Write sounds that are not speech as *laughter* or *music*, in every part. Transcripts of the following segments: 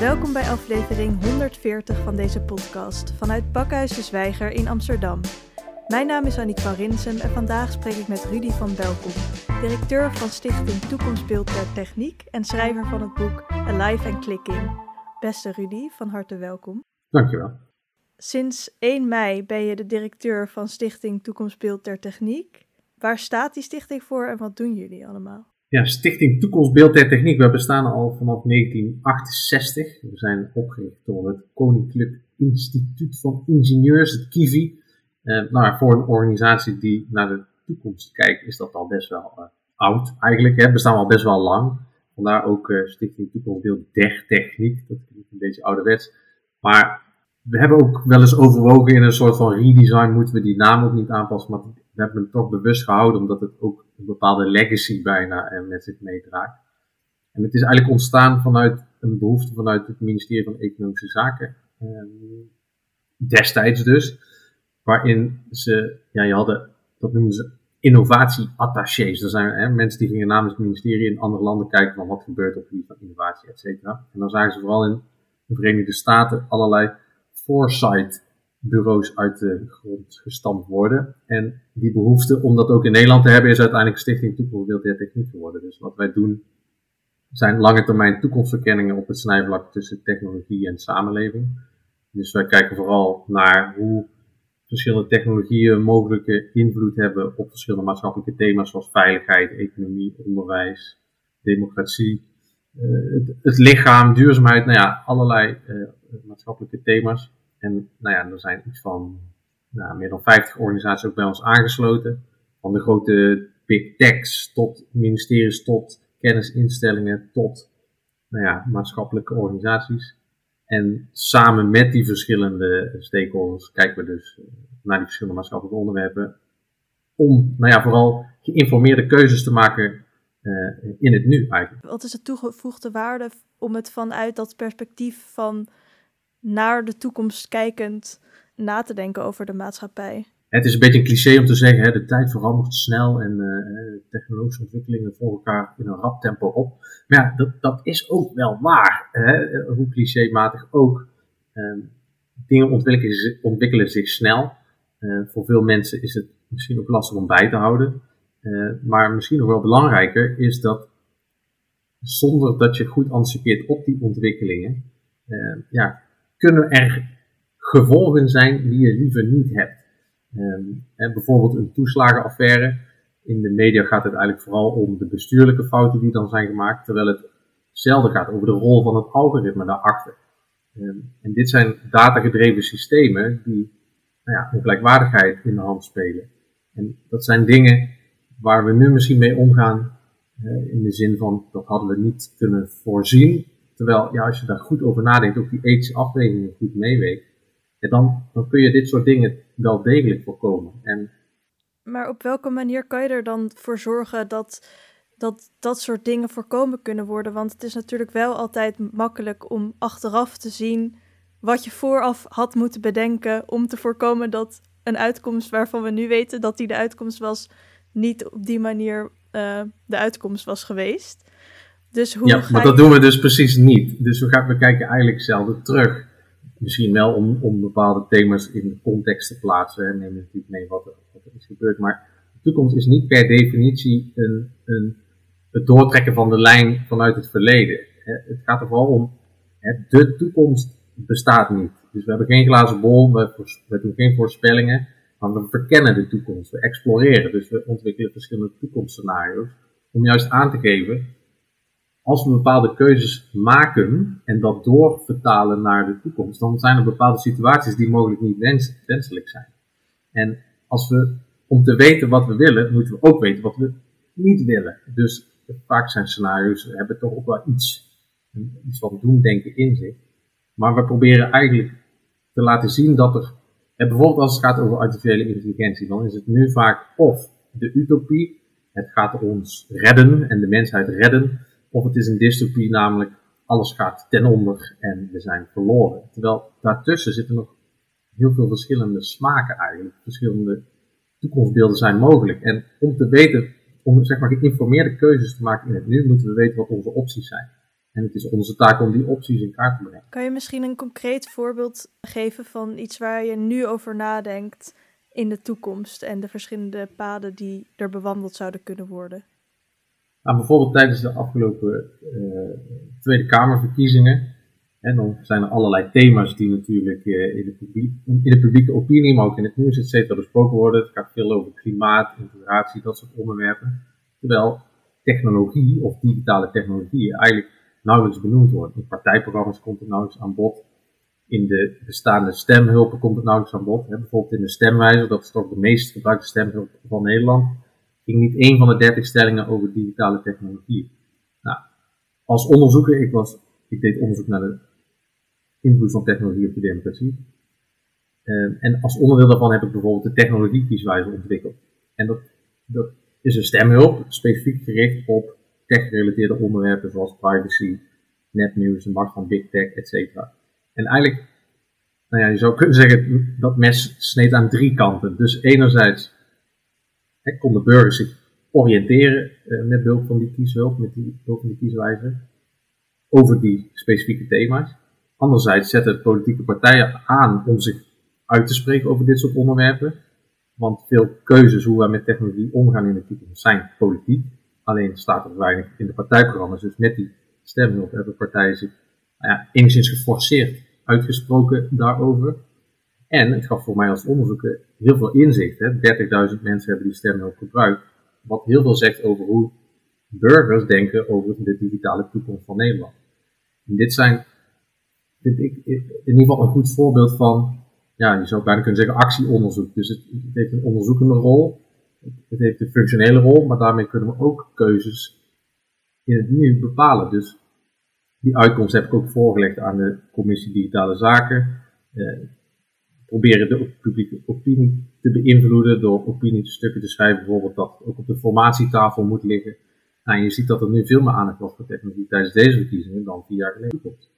Welkom bij aflevering 140 van deze podcast vanuit Bakhuis de Zwijger in Amsterdam. Mijn naam is Annick van Rinsen en vandaag spreek ik met Rudy van Belkom, directeur van Stichting Toekomstbeeld der Techniek en schrijver van het boek Alive and Clicking. Beste Rudy, van harte welkom. Dankjewel. Sinds 1 mei ben je de directeur van Stichting Toekomstbeeld der Techniek. Waar staat die stichting voor en wat doen jullie allemaal? Ja, Stichting Toekomstbeeld der Techniek. We bestaan al vanaf 1968. We zijn opgericht door het Koninklijk Instituut van Ingenieurs, het KIVI. Uh, nou, voor een organisatie die naar de toekomst kijkt, is dat al best wel uh, oud eigenlijk. Hè. Bestaan al best wel lang. Vandaar ook uh, Stichting Toekomstbeeld der Techniek. Dat klinkt een beetje ouderwets. Maar we hebben ook wel eens overwogen in een soort van redesign, moeten we die naam ook niet aanpassen. Maar we hebben hem toch bewust gehouden, omdat het ook een bepaalde legacy bijna met zich meedraagt. En het is eigenlijk ontstaan vanuit een behoefte vanuit het ministerie van Economische Zaken. Destijds dus waarin ze, ja, je hadden, dat noemen ze innovatieattachés. Dat zijn hè, mensen die gingen namens het ministerie in andere landen kijken van wat gebeurt op het gebied van innovatie, et cetera. En dan zagen ze vooral in de Verenigde Staten allerlei foresight bureaus uit de grond gestampt worden. En die behoefte om dat ook in Nederland te hebben is uiteindelijk Stichting Toekomstbeeld der Techniek geworden. Dus wat wij doen zijn lange termijn toekomstverkenningen op het snijvlak tussen technologie en samenleving. Dus wij kijken vooral naar hoe verschillende technologieën mogelijke invloed hebben op verschillende maatschappelijke thema's zoals veiligheid, economie, onderwijs, democratie, uh, het, lichaam, duurzaamheid, nou ja, allerlei uh, maatschappelijke thema's. En nou ja, er zijn iets van nou, meer dan 50 organisaties ook bij ons aangesloten. Van de grote big techs tot ministeries, tot kennisinstellingen, tot nou ja, maatschappelijke organisaties. En samen met die verschillende stakeholders kijken we dus naar die verschillende maatschappelijke onderwerpen. Om, nou ja, vooral geïnformeerde keuzes te maken uh, in het nu eigenlijk. Wat is de toegevoegde waarde om het vanuit dat perspectief van naar de toekomst kijkend na te denken over de maatschappij? Het is een beetje een cliché om te zeggen, hè, de tijd verandert snel en uh, technologische ontwikkelingen volgen elkaar in een rap tempo op. Maar ja, dat, dat is ook wel waar, hè, hoe clichématig ook. Uh, dingen ontwikkelen, ontwikkelen zich snel. Uh, voor veel mensen is het misschien ook lastig om bij te houden. Uh, maar misschien nog wel belangrijker is dat zonder dat je goed anticipeert op die ontwikkelingen, ja, kunnen er gevolgen zijn die je liever niet hebt. en bijvoorbeeld een toeslagenaffaire. In de media gaat het eigenlijk vooral om de bestuurlijke fouten die dan zijn gemaakt, terwijl het zelden gaat over de rol van het algoritme daarachter. en dit zijn datagedreven systemen die nou ja, ongelijkwaardigheid in de hand spelen. En dat zijn dingen waar we nu misschien mee omgaan, in de zin van dat hadden we niet kunnen voorzien. Terwijl, ja, als je daar goed over nadenkt, ook die ethische afwegingen goed meeweegt, dan, dan kun je dit soort dingen wel degelijk voorkomen. En, maar op welke manier kan je er dan voor zorgen dat, dat dat soort dingen voorkomen kunnen worden? Want het is natuurlijk wel altijd makkelijk om achteraf te zien wat je vooraf had moeten bedenken om te voorkomen dat een uitkomst waarvan we nu weten dat die de uitkomst was, niet op die manier uh, de uitkomst was geweest. Dus hoe ja, maar dat doen we dus precies niet. Dus we, gaan, we kijken eigenlijk zelden terug. Misschien wel om, om bepaalde thema's in de context te plaatsen. En nemen natuurlijk mee wat er, wat er is gebeurd. Maar de toekomst is niet per definitie een, een, het doortrekken van de lijn vanuit het verleden. Het gaat er vooral om de toekomst bestaat niet. Dus we hebben geen glazen bol, we, we doen geen voorspellingen, maar we verkennen de toekomst, we exploreren. Dus we ontwikkelen verschillende toekomstscenario's om juist aan te geven, als we bepaalde keuzes maken en dat doorvertalen naar de toekomst, dan zijn er bepaalde situaties die mogelijk niet wens, wenselijk zijn. En als we, om te weten wat we willen, moeten we ook weten wat we niet willen. Dus vaak zijn scenario's, hebben toch ook wel iets, iets van doen denken in zich. Maar we proberen eigenlijk te laten zien dat er, bijvoorbeeld als het gaat over artificiële intelligentie, dan is het nu vaak of de utopie, het gaat ons redden en de mensheid redden, of het is een dystopie, namelijk alles gaat ten onder en we zijn verloren. Terwijl daartussen zitten nog heel veel verschillende smaken eigenlijk, verschillende toekomstbeelden zijn mogelijk. En om te weten, om zeg maar geïnformeerde keuzes te maken in het nu, moeten we weten wat onze opties zijn. En het is onze taak om die opties in kaart te brengen. Kan je misschien een concreet voorbeeld geven van iets waar je nu over nadenkt in de toekomst en de verschillende paden die er bewandeld zouden kunnen worden? Nou, bijvoorbeeld tijdens de afgelopen uh, Tweede Kamerverkiezingen. En dan zijn er allerlei thema's die natuurlijk uh, in, de publiek, in, de publieke opinie, maar ook in het nieuws, et cetera, besproken worden. Het gaat veel over klimaat, integratie, dat soort onderwerpen. Terwijl technologie of digitale technologie eigenlijk nauwelijks benoemd wordt. In partijprogramma's komt het nauwelijks aan bod. In de bestaande stemhulpen komt het nauwelijks aan bod. Bijvoorbeeld in de stemwijzer, dat is toch de meest gebruikte stemhulp van Nederland, niet één van de dertig stellingen over digitale technologie. Nou, als onderzoeker, ik, was, ik deed onderzoek naar de invloed van technologie op de democratie. Ehm, en als onderdeel daarvan heb ik bijvoorbeeld de technologiekieswijzer ontwikkeld. En dat, dat is een stemhulp, specifiek gericht op tech-gerelateerde onderwerpen zoals privacy, nepnieuws, de macht van big tech, etc. En eigenlijk, nou ja, je zou kunnen zeggen dat mes sneed aan drie kanten. Dus enerzijds hè, kon de burger zich oriënteren uh, met behulp van die kieshulp, met die behulp van die kieswijzer, over die specifieke thema's. Anderzijds zetten politieke partijen aan om zich uit te spreken over dit soort onderwerpen. Want veel keuzes hoe wij met technologie omgaan in de toekomst zijn politiek. Alleen staat er weinig in de partijprogramma's. Dus met die stemhulp hebben partijen zich nou ja, enigszins geforceerd uitgesproken daarover. En het gaf voor mij als onderzoeker heel veel inzicht. 30.000 mensen hebben die stemhulp gebruikt. Wat heel veel zegt over hoe burgers denken over de digitale toekomst van Nederland. En dit zijn, vind ik, in ieder geval een goed voorbeeld van, ja, je zou bijna kunnen zeggen actieonderzoek. Dus het, het heeft een onderzoekende rol, het heeft een functionele rol, maar daarmee kunnen we ook keuzes in het nu bepalen. Dus die uitkomst heb ik ook voorgelegd aan de Commissie Digitale Zaken. Eh, proberen de publieke opinie te beïnvloeden door opiniestukken te schrijven, bijvoorbeeld dat ook op de formatietafel moet liggen. Nou, je ziet dat er nu veel meer aandacht wordt voor technologie tijdens deze verkiezingen dan vier jaar geleden komt.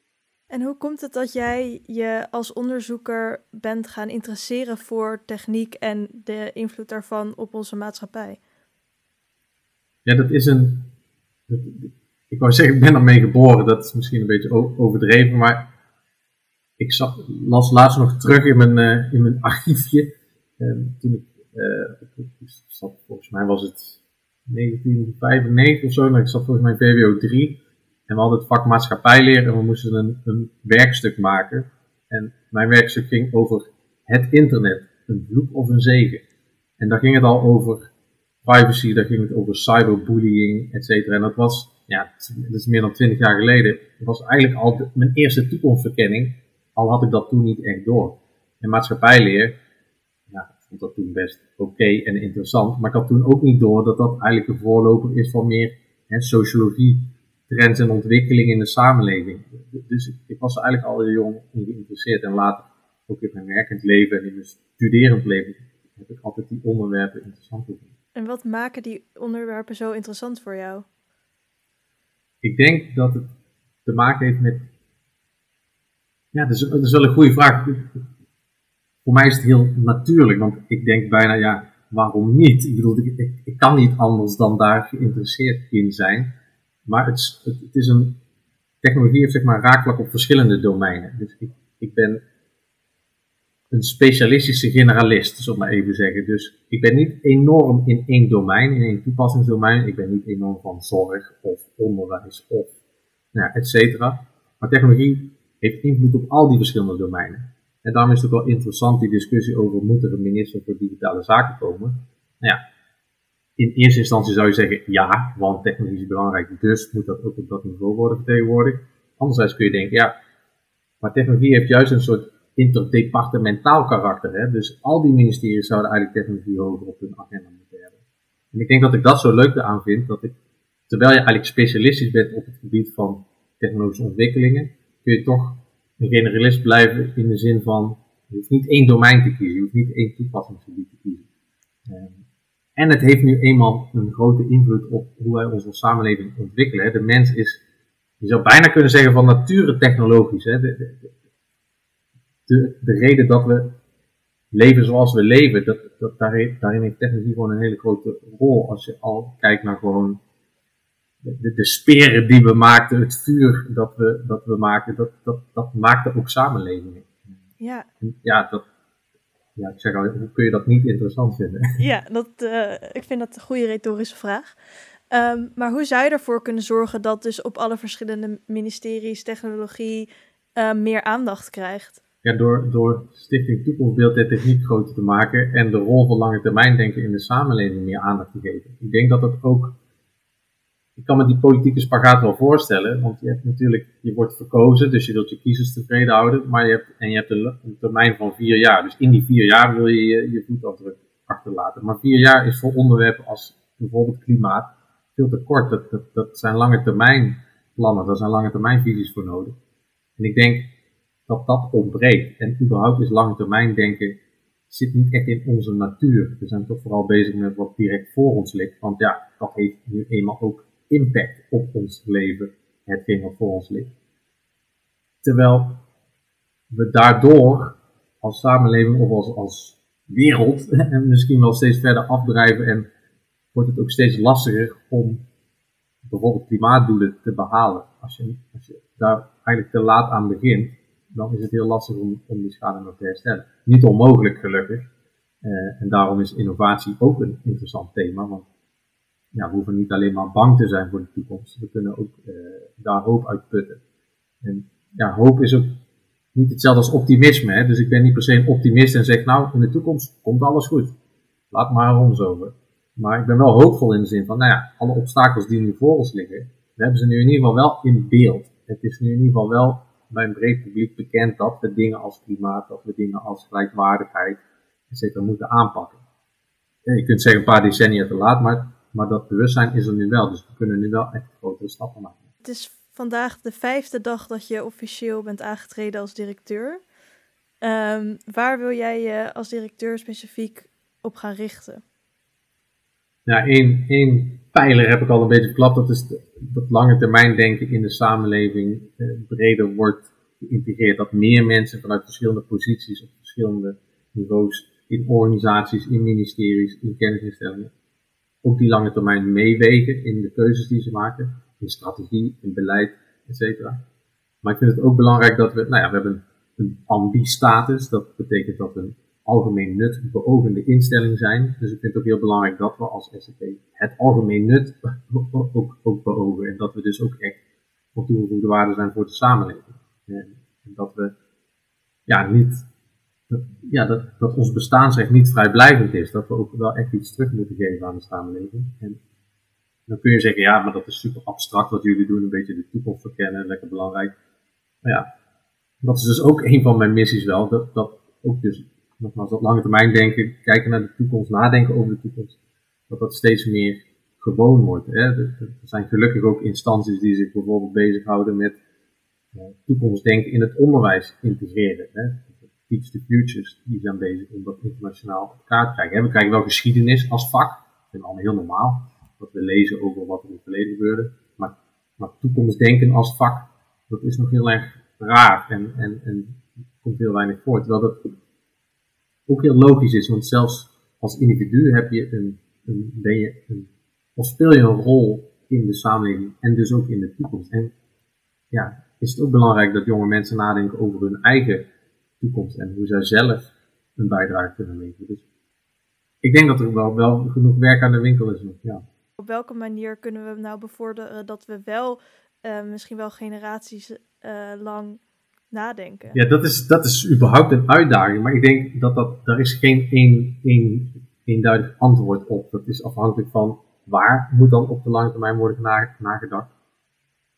En hoe komt het dat jij je als onderzoeker bent gaan interesseren voor techniek en de invloed daarvan op onze maatschappij? Ja, dat is een. ik wou zeggen, ik ben ermee geboren. Dat is misschien een beetje overdreven, maar ik zag, las laatst nog terug in mijn, uh, in mijn archiefje. En toen ik, uh, zat, volgens mij was het 1995 of zo, nou, ik zat volgens mij VWO 3. En we hadden het vak maatschappijleer en we moesten een, een werkstuk maken. En mijn werkstuk ging over het internet, een vloek of een zegen. En daar ging het al over privacy, daar ging het over cyberbullying, et cetera. En dat was, ja, dat is meer dan 20 jaar geleden. Dat was eigenlijk al mijn eerste toekomstverkenning, al had ik dat toen niet echt door. En maatschappijleer, ja, ik vond dat toen best oké en interessant, maar ik had toen ook niet door dat dat eigenlijk de voorloper is van meer hè, sociologie trends en ontwikkelingen in de samenleving. Dus ik was er eigenlijk al heel jong in geïnteresseerd en later ook in mijn werkend leven en in mijn studerend leven heb ik altijd die onderwerpen interessant gevonden. En wat maken die onderwerpen zo interessant voor jou? Ik denk dat het te maken heeft met. Ja, dat is, dat is wel een goede vraag. Voor mij is het heel natuurlijk, want ik denk bijna, ja, waarom niet? Ik bedoel, ik, ik kan niet anders dan daar geïnteresseerd in zijn. Maar het, het, is een, technologie heeft zeg maar raakvlak op verschillende domeinen. Dus ik, ik ben een specialistische generalist, zal ik maar even zeggen. Dus ik ben niet enorm in één domein, in één toepassingsdomein. Ik ben niet enorm van zorg of onderwijs of nou, et cetera. Maar technologie heeft invloed op al die verschillende domeinen. En daarom is het ook wel interessant die discussie over moet er een minister voor digitale zaken komen. Nou ja, in eerste instantie zou je zeggen ja, want technologie is belangrijk, dus moet dat ook op dat niveau worden vertegenwoordigd. Anderzijds kun je denken, ja, maar technologie heeft juist een soort interdepartementaal karakter. Hè? Dus al die ministeries zouden eigenlijk technologie hoger op hun agenda moeten hebben. En ik denk dat ik dat zo leuk aan vind, dat ik, terwijl je eigenlijk specialistisch bent op het gebied van technologische ontwikkelingen, kun je toch een generalist blijven in de zin van, je hoeft niet één domein te kiezen, je hoeft niet één toepassingsgebied te kiezen. Ehm, en het heeft nu eenmaal een grote invloed op hoe wij onze samenleving ontwikkelen. De mens is, je zou bijna kunnen zeggen, van nature technologisch. De, de, de, reden dat we leven zoals we leven, dat, dat, daarin heeft technologie gewoon een hele grote rol. Als je al kijkt naar gewoon de, de speren die we maakten, het vuur dat we, dat we maakten, dat, dat, dat maakte ook samenlevingen. Ja. ja, dat, ja, ik zeg al, hoe kun je dat niet interessant vinden? *laughs* Ja, dat, uh, ik vind dat een goede retorische vraag. Um, maar hoe zou je ervoor kunnen zorgen dat dus op alle verschillende ministeries technologie uh, meer aandacht krijgt? Ja, door, door Stichting Toekomstbeeld en Techniek groter te maken en de rol van lange termijn denken in de samenleving meer aandacht te geven. Ik denk dat dat ook ik kan me die politieke spagaat wel voorstellen, want je hebt natuurlijk, je wordt verkozen, dus je wilt je kiezers tevreden houden, maar je hebt, en je hebt een, termijn van vier jaar. Dus in die vier jaar wil je je, je voetafdruk achterlaten. Maar vier jaar is voor onderwerpen als bijvoorbeeld klimaat veel te kort. Dat, dat, dat zijn lange termijn plannen, daar zijn lange termijn visies voor nodig. En ik denk dat dat ontbreekt. En überhaupt is lange termijn denken zit niet echt in onze natuur. We zijn toch vooral bezig met wat direct voor ons ligt. Want ja, dat heeft nu eenmaal ook impact op ons leven, hetgeen wat voor ons ligt. Terwijl we daardoor als samenleving of als, als wereld *laughs* en misschien wel steeds verder afdrijven en wordt het ook steeds lastiger om bijvoorbeeld klimaatdoelen te behalen. Als je, daar eigenlijk te laat aan begint, dan is het heel lastig om, die schade nog te herstellen. Niet onmogelijk gelukkig. Uh, en daarom is innovatie ook een interessant thema, want ja, we hoeven niet alleen maar bang te zijn voor de toekomst. We kunnen ook uh, daar hoop uit putten. En ja, hoop is ook niet hetzelfde als optimisme. Hè? Dus ik ben niet per se een optimist en zeg, nou, in de toekomst komt alles goed. Laat maar ons over. Maar ik ben wel hoopvol in de zin van, nou ja, alle obstakels die nu voor ons liggen, we hebben ze nu in ieder geval wel in beeld. Het is nu in ieder geval wel bij een breed publiek bekend dat we dingen als klimaat, dat we dingen als gelijkwaardigheid, etc. moeten aanpakken. Je kunt zeggen een paar decennia te laat, maar maar dat bewustzijn is er nu wel, dus we kunnen nu wel echt grotere stappen maken. Het is vandaag de vijfde dag dat je officieel bent aangetreden als directeur. Um, waar wil jij je als directeur specifiek op gaan richten? Ja, één, één pijler heb ik al een beetje verklapt. Dat is dat lange termijn denken in de samenleving eh, breder wordt geïntegreerd. Dat meer mensen vanuit verschillende posities op verschillende niveaus in organisaties, in ministeries, in kennisinstellingen ook die lange termijn meewegen in de keuzes die ze maken, in strategie, in beleid, etc. Maar ik vind het ook belangrijk dat we, nou ja, we hebben een ambi-status, dat betekent dat we een algemeen nut beogende instelling zijn. Dus ik vind het ook heel belangrijk dat we als SCP het algemeen nut *laughs* ook, ook, beogen en dat we dus ook echt van toegevoegde waarde zijn voor de samenleving. En, en dat we ja, niet ja, dat, dat ons bestaansrecht niet vrijblijvend is. Dat we ook wel echt iets terug moeten geven aan de samenleving. En dan kun je zeggen, ja, maar dat is super abstract wat jullie doen, een beetje de toekomst verkennen, lekker belangrijk. Maar ja, dat is dus ook een van mijn missies wel. Dat, dat ook dus, nogmaals, dat lange termijn denken, kijken naar de toekomst, nadenken over de toekomst. Dat dat steeds meer gewoon wordt. Hè. Er zijn gelukkig ook instanties die zich bijvoorbeeld bezighouden met uh, toekomstdenken in het onderwijs integreren. Hè. Teach the Futures, die zijn bezig om dat internationaal op elkaar te krijgen. We krijgen wel geschiedenis als vak, dat we allemaal heel normaal, dat we lezen over wat er in het verleden gebeurde. Maar, maar toekomstdenken als vak, dat is nog heel erg raar en, en, en komt heel weinig voor. Terwijl dat ook heel logisch is, want zelfs als individu heb je een, een, ben je een, of speel je een rol in de samenleving en dus ook in de toekomst. En ja, is het ook belangrijk dat jonge mensen nadenken over hun eigen toekomst en hoe zij zelf een bijdrage kunnen leveren. Dus ik denk dat er wel, wel genoeg werk aan de winkel is nog. Ja. Op welke manier kunnen we nou bevorderen dat we wel uh, misschien wel generaties uh, lang nadenken? Ja, dat is, dat is überhaupt een uitdaging. Maar ik denk dat, dat daar is geen één, één eenduidig antwoord op. Dat is afhankelijk van waar moet dan op de lange termijn worden nagedacht.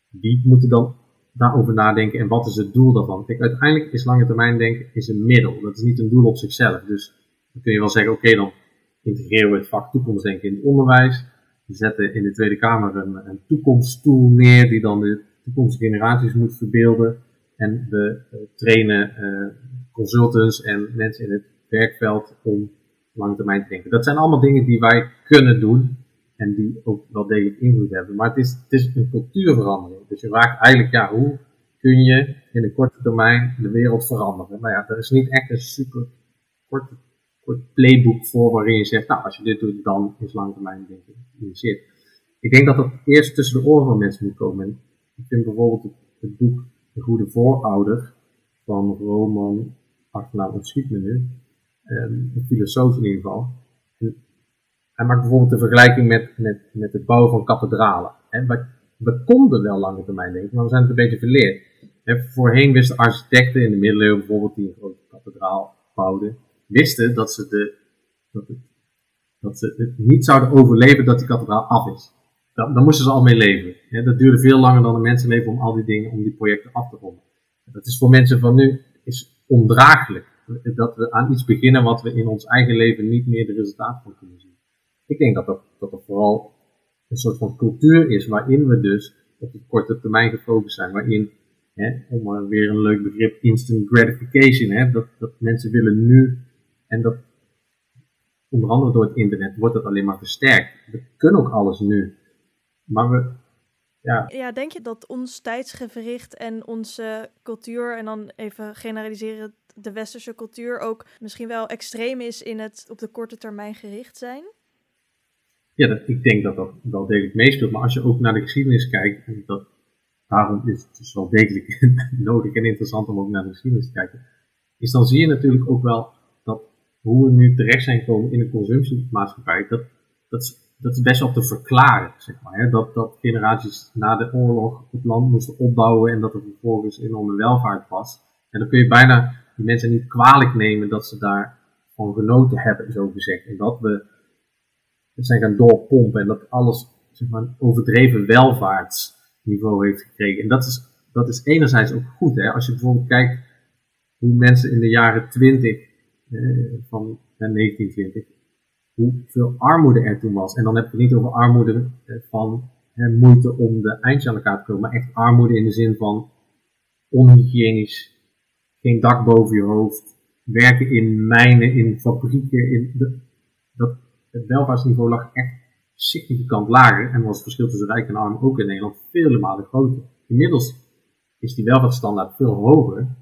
Wie moet er dan daarover nadenken en wat is het doel daarvan. Kijk, uiteindelijk is lange termijn denken is een middel. Dat is niet een doel op zichzelf. Dus dan kun je wel zeggen, oké, dan integreren we het vak toekomstdenken in het onderwijs. We zetten in de Tweede Kamer een, een toekomststoel neer die dan de toekomstige generaties moet verbeelden. En we uh, trainen uh, consultants en mensen in het werkveld om lange termijn te denken. Dat zijn allemaal dingen die wij kunnen doen en die ook wel degelijk invloed hebben. Maar het is, het een cultuurverandering. Dus je vraagt eigenlijk, ja, hoe kun je in een korte termijn de wereld veranderen? Nou ja, er is niet echt een super kort, kort playbook voor waarin je zegt, nou, als je dit doet, dan is lange termijn denken geïnitieerd. ik denk dat dat eerst tussen de oren van mensen moet komen. En ik vind bijvoorbeeld het, het boek De Goede Voorouder van Roman, achternaam ontschiet me nu, um, een filosoof in ieder geval. Hij maakt bijvoorbeeld een vergelijking met, met, met het bouwen van kathedralen. En we, we konden wel lange termijn denken, maar we zijn het een beetje verleerd. En voorheen wisten architecten in de middeleeuwen bijvoorbeeld die een grote kathedraal bouwden, wisten dat ze, de, dat, het, dat ze het niet zouden overleven dat die kathedraal af is. Dan, moesten ze al mee leven. dat duurde veel langer dan een mensenleven om al die dingen, om die projecten af te ronden. Dat is voor mensen van nu is ondraaglijk. Dat we aan iets beginnen wat we in ons eigen leven niet meer de resultaten van kunnen zien. Ik denk dat dat, dat er vooral een soort van cultuur is waarin we dus op de korte termijn gefocust zijn. Waarin, hè, om weer een leuk begrip, instant gratification, hè, dat, dat mensen willen nu en dat onder andere door het internet wordt dat alleen maar versterkt. We kunnen ook alles nu. Maar we, ja. ja, denk je dat ons tijdsgevricht en onze cultuur, en dan even generaliseren de westerse cultuur, ook misschien wel extreem is in het op de korte termijn gericht zijn? Ja, dat, ik denk dat dat wel degelijk meespeelt. Maar als je ook naar de geschiedenis kijkt, en dat, daarom is het dus wel degelijk *laughs* nodig en interessant om ook naar de geschiedenis te kijken, is dan zie je natuurlijk ook wel dat hoe we nu terecht zijn gekomen in een consumptiemaatschappij, dat, dat dat is best wel te verklaren, zeg maar. Hè? Dat, dat generaties na de oorlog het land moesten opbouwen en dat er vervolgens enorme welvaart was. En dan kun je bijna die mensen niet kwalijk nemen dat ze daarvan genoten hebben, zo gezegd. En dat we zijn gaan doorpompen en dat alles zeg maar, een overdreven welvaartsniveau heeft gekregen. En dat is, dat is enerzijds ook goed. Hè? Als je bijvoorbeeld kijkt hoe mensen in de jaren 20 eh, van 1920 hoeveel armoede er toen was. En dan heb ik het niet over armoede eh, van moeite om de eindjes aan elkaar te komen, maar echt armoede in de zin van onhygiënisch, geen dak boven je hoofd, werken in mijnen, in fabrieken. In de, dat, het welvaartsniveau lag echt significant lager en was het verschil tussen rijk en arm ook in Nederland vele malen groter. Inmiddels is die welvaartsstandaard veel hoger.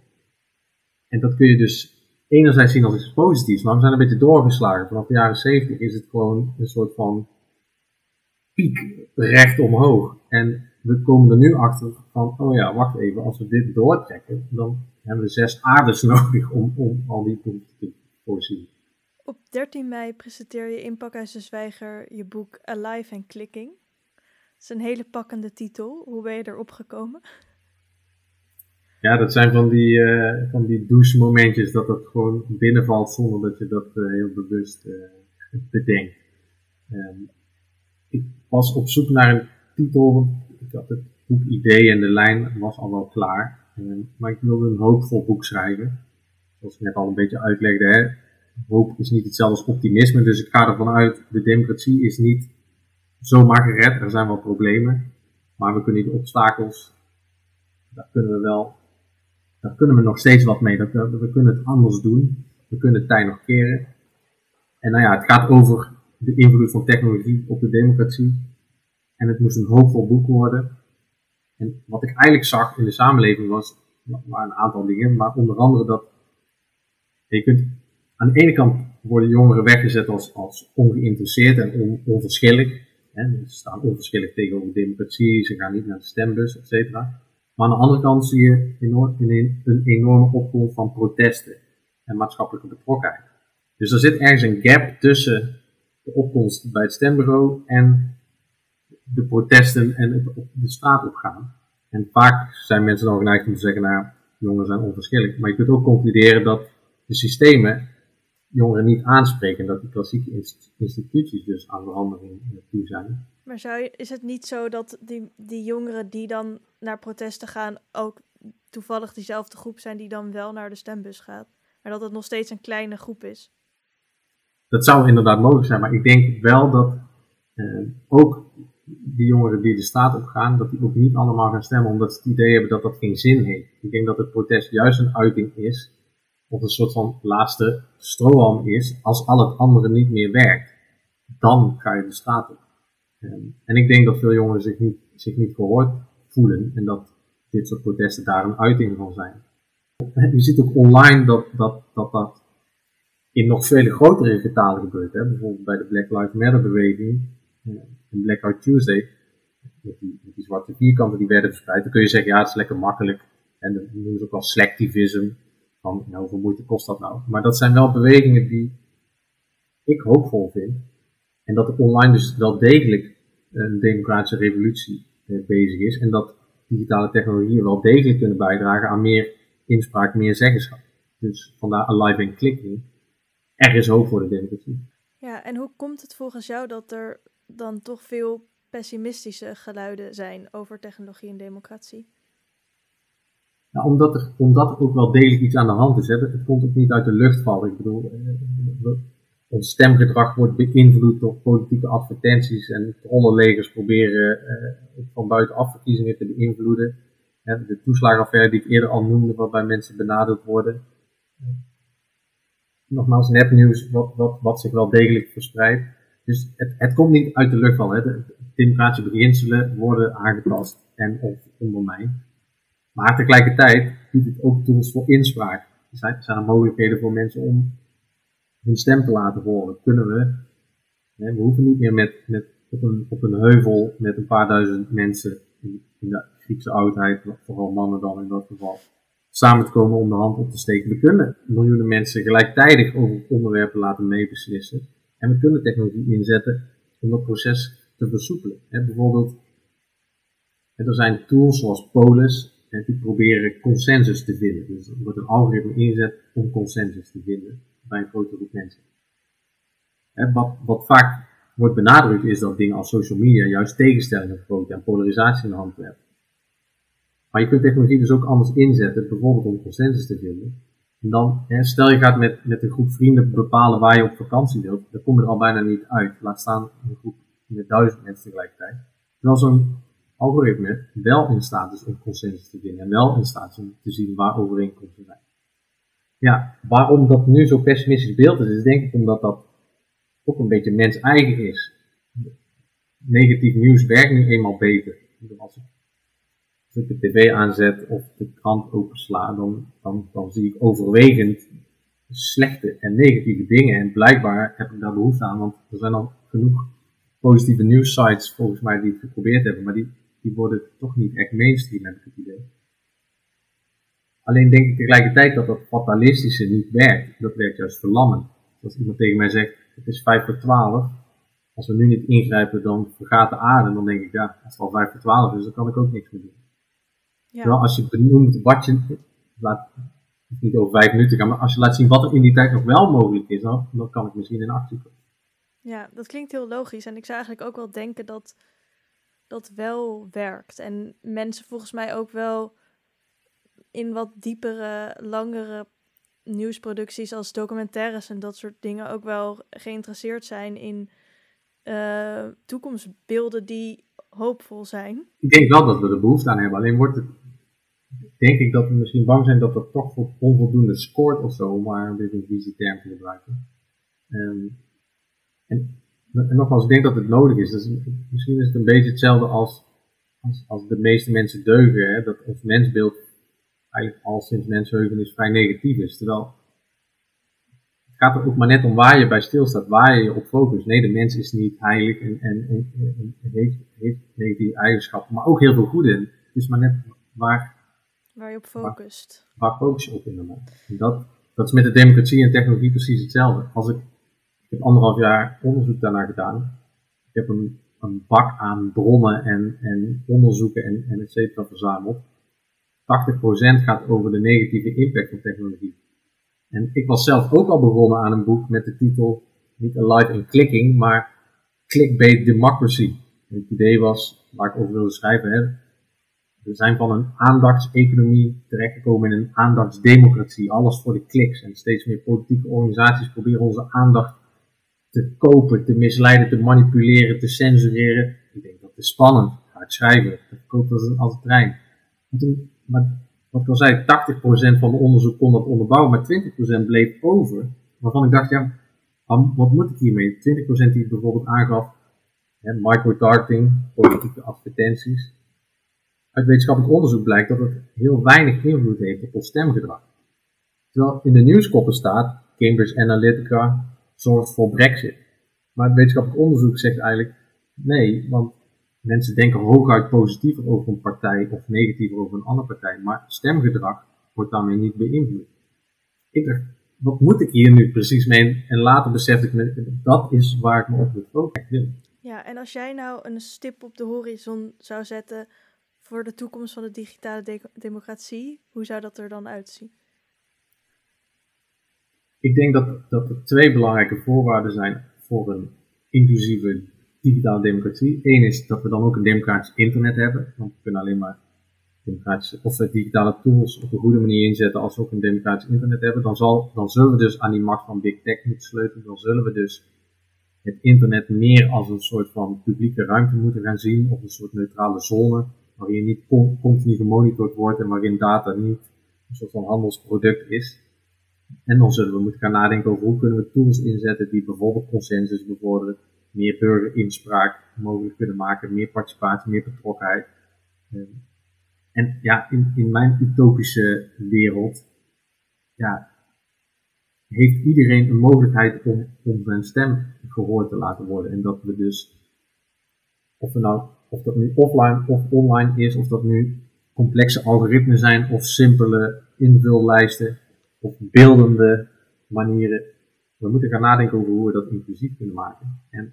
En dat kun je dus enerzijds zien als iets positiefs, maar we zijn een beetje doorgeslagen. Vanaf de jaren 70 is het gewoon een soort van piek recht omhoog. En we komen er nu achter van, oh ja, wacht even, als we dit doortrekken, dan hebben we zes aardes *laughs* nodig om, om al die behoeften te voorzien. Op 13 mei presenteer je in Pakhuis de Zwijger je boek Alive and Clicking. Het is een hele pakkende titel. Hoe ben je erop gekomen? Ja, dat zijn van die, uh, van die douche-momentjes dat het gewoon binnenvalt zonder dat je dat uh, heel bewust uh, bedenkt. Um, ik was op zoek naar een titel, ik had het boekidee en de lijn was al wel klaar. Um, maar ik wilde een hoopvol boek schrijven. Zoals ik net al een beetje uitlegde, hè. Hoop is niet hetzelfde als optimisme. Dus ik ga ervan uit, de democratie is niet zomaar gered. Er zijn wel problemen. Maar we kunnen die obstakels, daar kunnen we wel daar kunnen we nog steeds wat mee. We kunnen het anders doen. We kunnen het tijd nog keren. En nou ja, het gaat over de invloed van technologie op de democratie. En het moest een hoopvol boek worden. En wat ik eigenlijk zag in de samenleving was, waren een aantal dingen, maar onder andere dat je kunt aan de ene kant worden jongeren weggezet als, ongeïnteresseerd en on, onverschillig. Hè, ze staan onverschillig tegenover democratie, ze gaan niet naar de stembus, et cetera. Maar aan de andere kant zie je enorm, een enorme opkomst van protesten en maatschappelijke betrokkenheid. Dus er zit ergens een gap tussen de opkomst bij het stembureau en de protesten en het op de straat opgaan. En vaak zijn mensen dan geneigd om te zeggen, nou, jongeren zijn onverschillig. Maar je kunt ook concluderen dat de systemen jongeren niet aanspreken. Dat die klassieke instituties dus aan verandering toe zijn. Maar zou je, is het niet zo dat die, die jongeren die dan naar protesten gaan ook toevallig diezelfde groep zijn die dan wel naar de stembus gaat? Maar dat het nog steeds een kleine groep is? Dat zou inderdaad mogelijk zijn, maar ik denk wel dat eh, ook die jongeren die de staat op gaan, dat die ook niet allemaal gaan stemmen omdat ze het idee hebben dat dat geen zin heeft. Ik denk dat het protest juist een uiting is, of een soort van laatste strohalm is, als al het andere niet meer werkt. Dan ga je de straat op. Ehm, en ik denk dat veel jongeren zich niet, zich niet gehoord voelen en dat dit soort protesten daar een uiting van zijn. Je ziet ook online dat dat, dat, dat in nog vele grotere getalen gebeurt. Hè? Bijvoorbeeld bij de Black Lives Matter beweging. een Blackout Tuesday, met die, met die zwarte vierkanten die werden verspreid, dan kun je zeggen, ja, het is lekker makkelijk. En dat noemen ze ook wel selectivism. Van, nou, hoeveel moeite kost dat nou? Maar dat zijn wel bewegingen die ik hoopvol vind. En dat online dus wel degelijk een democratische revolutie eh, bezig is. En dat digitale technologieën wel degelijk kunnen bijdragen aan meer inspraak, meer zeggenschap. Dus vandaar alive en clicking. Er is hoop voor de democratie. Ja, en hoe komt het volgens jou dat er dan toch veel pessimistische geluiden zijn over technologie en democratie? Nou, omdat, er, omdat er ook wel degelijk iets aan de hand is. Hè. Het komt ook niet uit de lucht vallen. Ik bedoel, eh, ons stemgedrag wordt beïnvloed door politieke advertenties en trollenlegers proberen uh, van buitenaf verkiezingen te beïnvloeden. En de toeslagenaffaire die ik eerder al noemde, waarbij mensen benadeeld worden. Nogmaals, nepnieuws wat, wat, wat zich wel degelijk verspreidt. Dus het, het komt niet uit de lucht vallen. De democratische beginselen worden aangetast en of ondermijnd. Maar tegelijkertijd biedt het ook tools voor inspraak. Er zijn, zijn er mogelijkheden voor mensen om hun stem te laten horen. Kunnen we, hè, we hoeven niet meer met, met op, een, op een heuvel met een paar duizend mensen in, de Griekse oudheid, vooral mannen dan in dat geval, samen te komen om de hand op te steken. We kunnen miljoenen mensen gelijktijdig over onderwerpen laten meebeslissen. En we kunnen technologie inzetten om dat proces te versoepelen. Bijvoorbeeld, er zijn tools zoals Polis, die proberen consensus te vinden. Dus er wordt een algoritme ingezet om consensus te vinden bij een grote groep mensen. wat, wat vaak wordt benadrukt is dat dingen als social media juist tegenstellingen vergroten en polarisatie in de hand werpen. Maar je kunt technologie dus ook anders inzetten, bijvoorbeeld om consensus te vinden. En dan, stel je gaat met, met een groep vrienden bepalen waar je op vakantie wilt, dan kom je er al bijna niet uit. Laat staan een groep met duizend mensen tegelijkertijd. Terwijl zo'n algoritme wel in staat is om consensus te vinden en wel in staat is om te zien waar overeenkomsten zijn. Ja, waarom dat nu zo pessimistisch beeld is, is denk ik omdat dat ook een beetje mens eigen is. Negatief nieuws werkt nu eenmaal beter. Als ik, als ik de tv aanzet of de krant opensla, dan, dan, dan zie ik overwegend slechte en negatieve dingen. En blijkbaar heb ik daar behoefte aan, want er zijn al genoeg positieve nieuwssites volgens mij die het geprobeerd hebben, maar die, die worden toch niet echt mainstream, heb ik het idee. Alleen denk ik tegelijkertijd dat dat fatalistische niet werkt. Dat werkt juist verlammend. Als iemand tegen mij zegt, het is 5 voor 12. Als we nu niet ingrijpen, dan vergaat de aarde. Dan denk ik, ja, als het al 5 voor 12 is, dan kan ik ook niks meer doen. Ja. Terwijl als je benoemt wat je, laat, niet over vijf minuten gaan, maar als je laat zien wat er in die tijd nog wel mogelijk is, dan, dan kan ik misschien in actie komen. Ja, dat klinkt heel logisch. En ik zou eigenlijk ook wel denken dat dat wel werkt. En mensen volgens mij ook wel in wat diepere, langere nieuwsproducties als documentaires en dat soort dingen ook wel geïnteresseerd zijn in uh, toekomstbeelden die hoopvol zijn. Ik denk wel dat we er behoefte aan hebben. Alleen wordt het, denk ik dat we misschien bang zijn dat dat toch onvoldoende scoort of zo, om maar een beetje een visieterm te gebruiken. Um, en, en, nogmaals, ik denk dat het nodig is. Dus misschien is het een beetje hetzelfde als, als, als de meeste mensen deugen, hè, dat ons mensbeeld eigenlijk al sinds mensheugenis vrij negatief is. Terwijl het gaat er ook maar net om waar je bij stilstaat, waar je je op focust. Nee, de mens is niet heilig en, en, en, heeft, heeft negatieve eigenschappen, maar ook heel veel goede. Het is maar net waar, waar je op focust. Waar, waar focus je op inderdaad. En dat, dat is met de democratie en technologie precies hetzelfde. Als ik, ik heb anderhalf jaar onderzoek daarnaar gedaan. Ik heb een, bak aan bronnen en, en onderzoeken en, en et cetera verzameld 80% gaat over de negatieve impact van technologie. En ik was zelf ook al begonnen aan een boek met de titel, niet Alive in Clicking, maar Clickbait Democracy. En het idee was, waar ik over wilde schrijven, hè, we zijn van een aandachtseconomie terechtgekomen in een aandachtsdemocratie. Alles voor de kliks. En steeds meer politieke organisaties proberen onze aandacht te kopen, te misleiden, te manipuleren, te censureren. Ik denk dat is spannend. Ga schrijven. Dat koopt als een, als trein. Maar wat ik al zei, 80% van mijn onderzoek kon dat onderbouwen, maar 20% bleef over. Waarvan ik dacht, ja, wat moet ik hiermee? 20% die bijvoorbeeld aangaf, hè, microtargeting, politieke advertenties. Uit wetenschappelijk onderzoek blijkt dat het heel weinig invloed heeft op ons stemgedrag. Terwijl in de nieuwskoppen staat, Cambridge Analytica zorgt voor Brexit. Maar het wetenschappelijk onderzoek zegt eigenlijk, Nee, want mensen denken hooguit positiever over een partij of negatiever over een andere partij, maar stemgedrag wordt daarmee niet beïnvloed. Ik dacht, wat moet ik hier nu precies mee? En later besefte ik me, dat is waar ik me op wil focussen. Ja, en als jij nou een stip op de horizon zou zetten voor de toekomst van de digitale democratie, hoe zou dat er dan uitzien? Ik denk dat, dat er twee belangrijke voorwaarden zijn voor een inclusieve digitale democratie. Eén is dat we dan ook een democratisch internet hebben, want we kunnen alleen maar democratische of digitale tools op een goede manier inzetten als we ook een democratisch internet hebben. Dan, zal, dan zullen we dus aan die macht van big tech moeten sleutelen. Dan zullen we dus het internet meer als een soort van publieke ruimte moeten gaan zien, of een soort neutrale zone, waarin niet continu gemonitord wordt en waarin data niet een soort van handelsproduct is. En dan zullen we moeten gaan nadenken over hoe kunnen we tools inzetten die bijvoorbeeld consensus bevorderen, meer burgerinspraak mogelijk kunnen maken, meer participatie, meer betrokkenheid. Ehm, en ja, in, in mijn utopische wereld, ja, heeft iedereen een mogelijkheid om, zijn stem gehoord te laten worden. En dat we dus, of, nou, of dat nu offline of online is, of dat nu complexe algoritmen zijn of simpele invullijsten of beeldende manieren. We moeten gaan nadenken over hoe we dat inclusief kunnen maken. En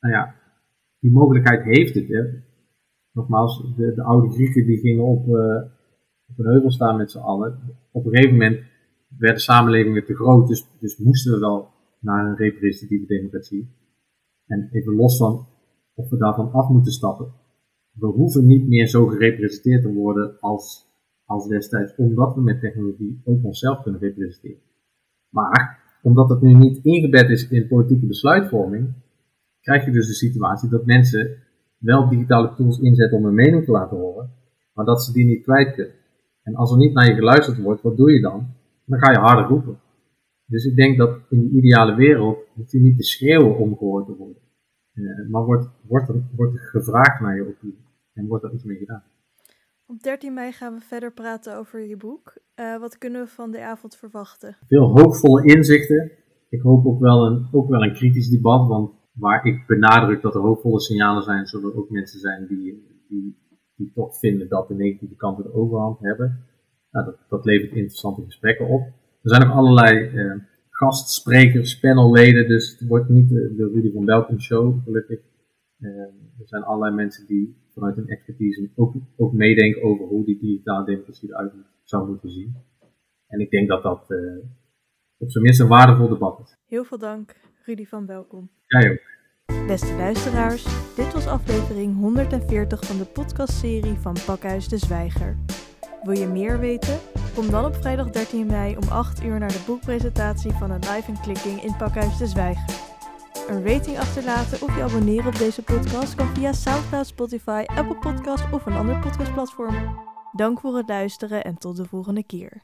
nou ja, die mogelijkheid heeft het. Hè. Nogmaals, de, de oude Grieken die gingen op, uh, op een heuvel staan met z'n allen. Op een gegeven moment werden samenlevingen te groot, dus, dus moesten we wel naar een representatieve democratie. En even los van of we daarvan af moeten stappen. We hoeven niet meer zo gerepresenteerd te worden als, als destijds, omdat we met technologie ook onszelf kunnen representeren. Maar, omdat het nu niet ingebed is in politieke besluitvorming, krijg je dus de situatie dat mensen wel digitale tools inzetten om hun mening te laten horen, maar dat ze die niet kwijt kunnen. En als er niet naar je geluisterd wordt, wat doe je dan? Dan ga je harder roepen. Dus ik denk dat in de ideale wereld hoeft je niet te schreeuwen om gehoord te worden. Uh, maar wordt, wordt, er, wordt er gevraagd naar je opinie en wordt er iets mee gedaan. Op 13 mei gaan we verder praten over je boek. Uh, wat kunnen we van de avond verwachten? Veel hoopvolle inzichten. Ik hoop ook wel een, ook wel een kritisch debat, want waar ik benadruk dat er hoopvolle signalen zijn, zullen er ook mensen zijn die, die, die toch vinden dat de negatieve kanten de overhand hebben. Nou, dat, dat levert interessante gesprekken op. Er zijn ook allerlei eh, gastsprekers, panelleden, dus het wordt niet de, de Rudy van Welkom show, gelukkig. Eh, er zijn allerlei mensen die vanuit hun expertise ook, ook meedenken over hoe die digitale democratie eruit zou moeten zien. En ik denk dat dat uh, op zijn minst een waardevol debat is. Heel veel dank, Rudy van Welkom. Jij ook. Beste luisteraars, dit was aflevering 140 van de podcastserie van Pakhuis de Zwijger. Wil je meer weten? Kom dan op vrijdag 13 mei om 8 uur naar de boekpresentatie van een live en clicking in Pakhuis de Zwijger. Een rating achterlaten of je abonneren op deze podcast kan via SoundCloud, Spotify, Apple Podcast of een ander podcastplatform. Dank voor het luisteren en tot de volgende keer.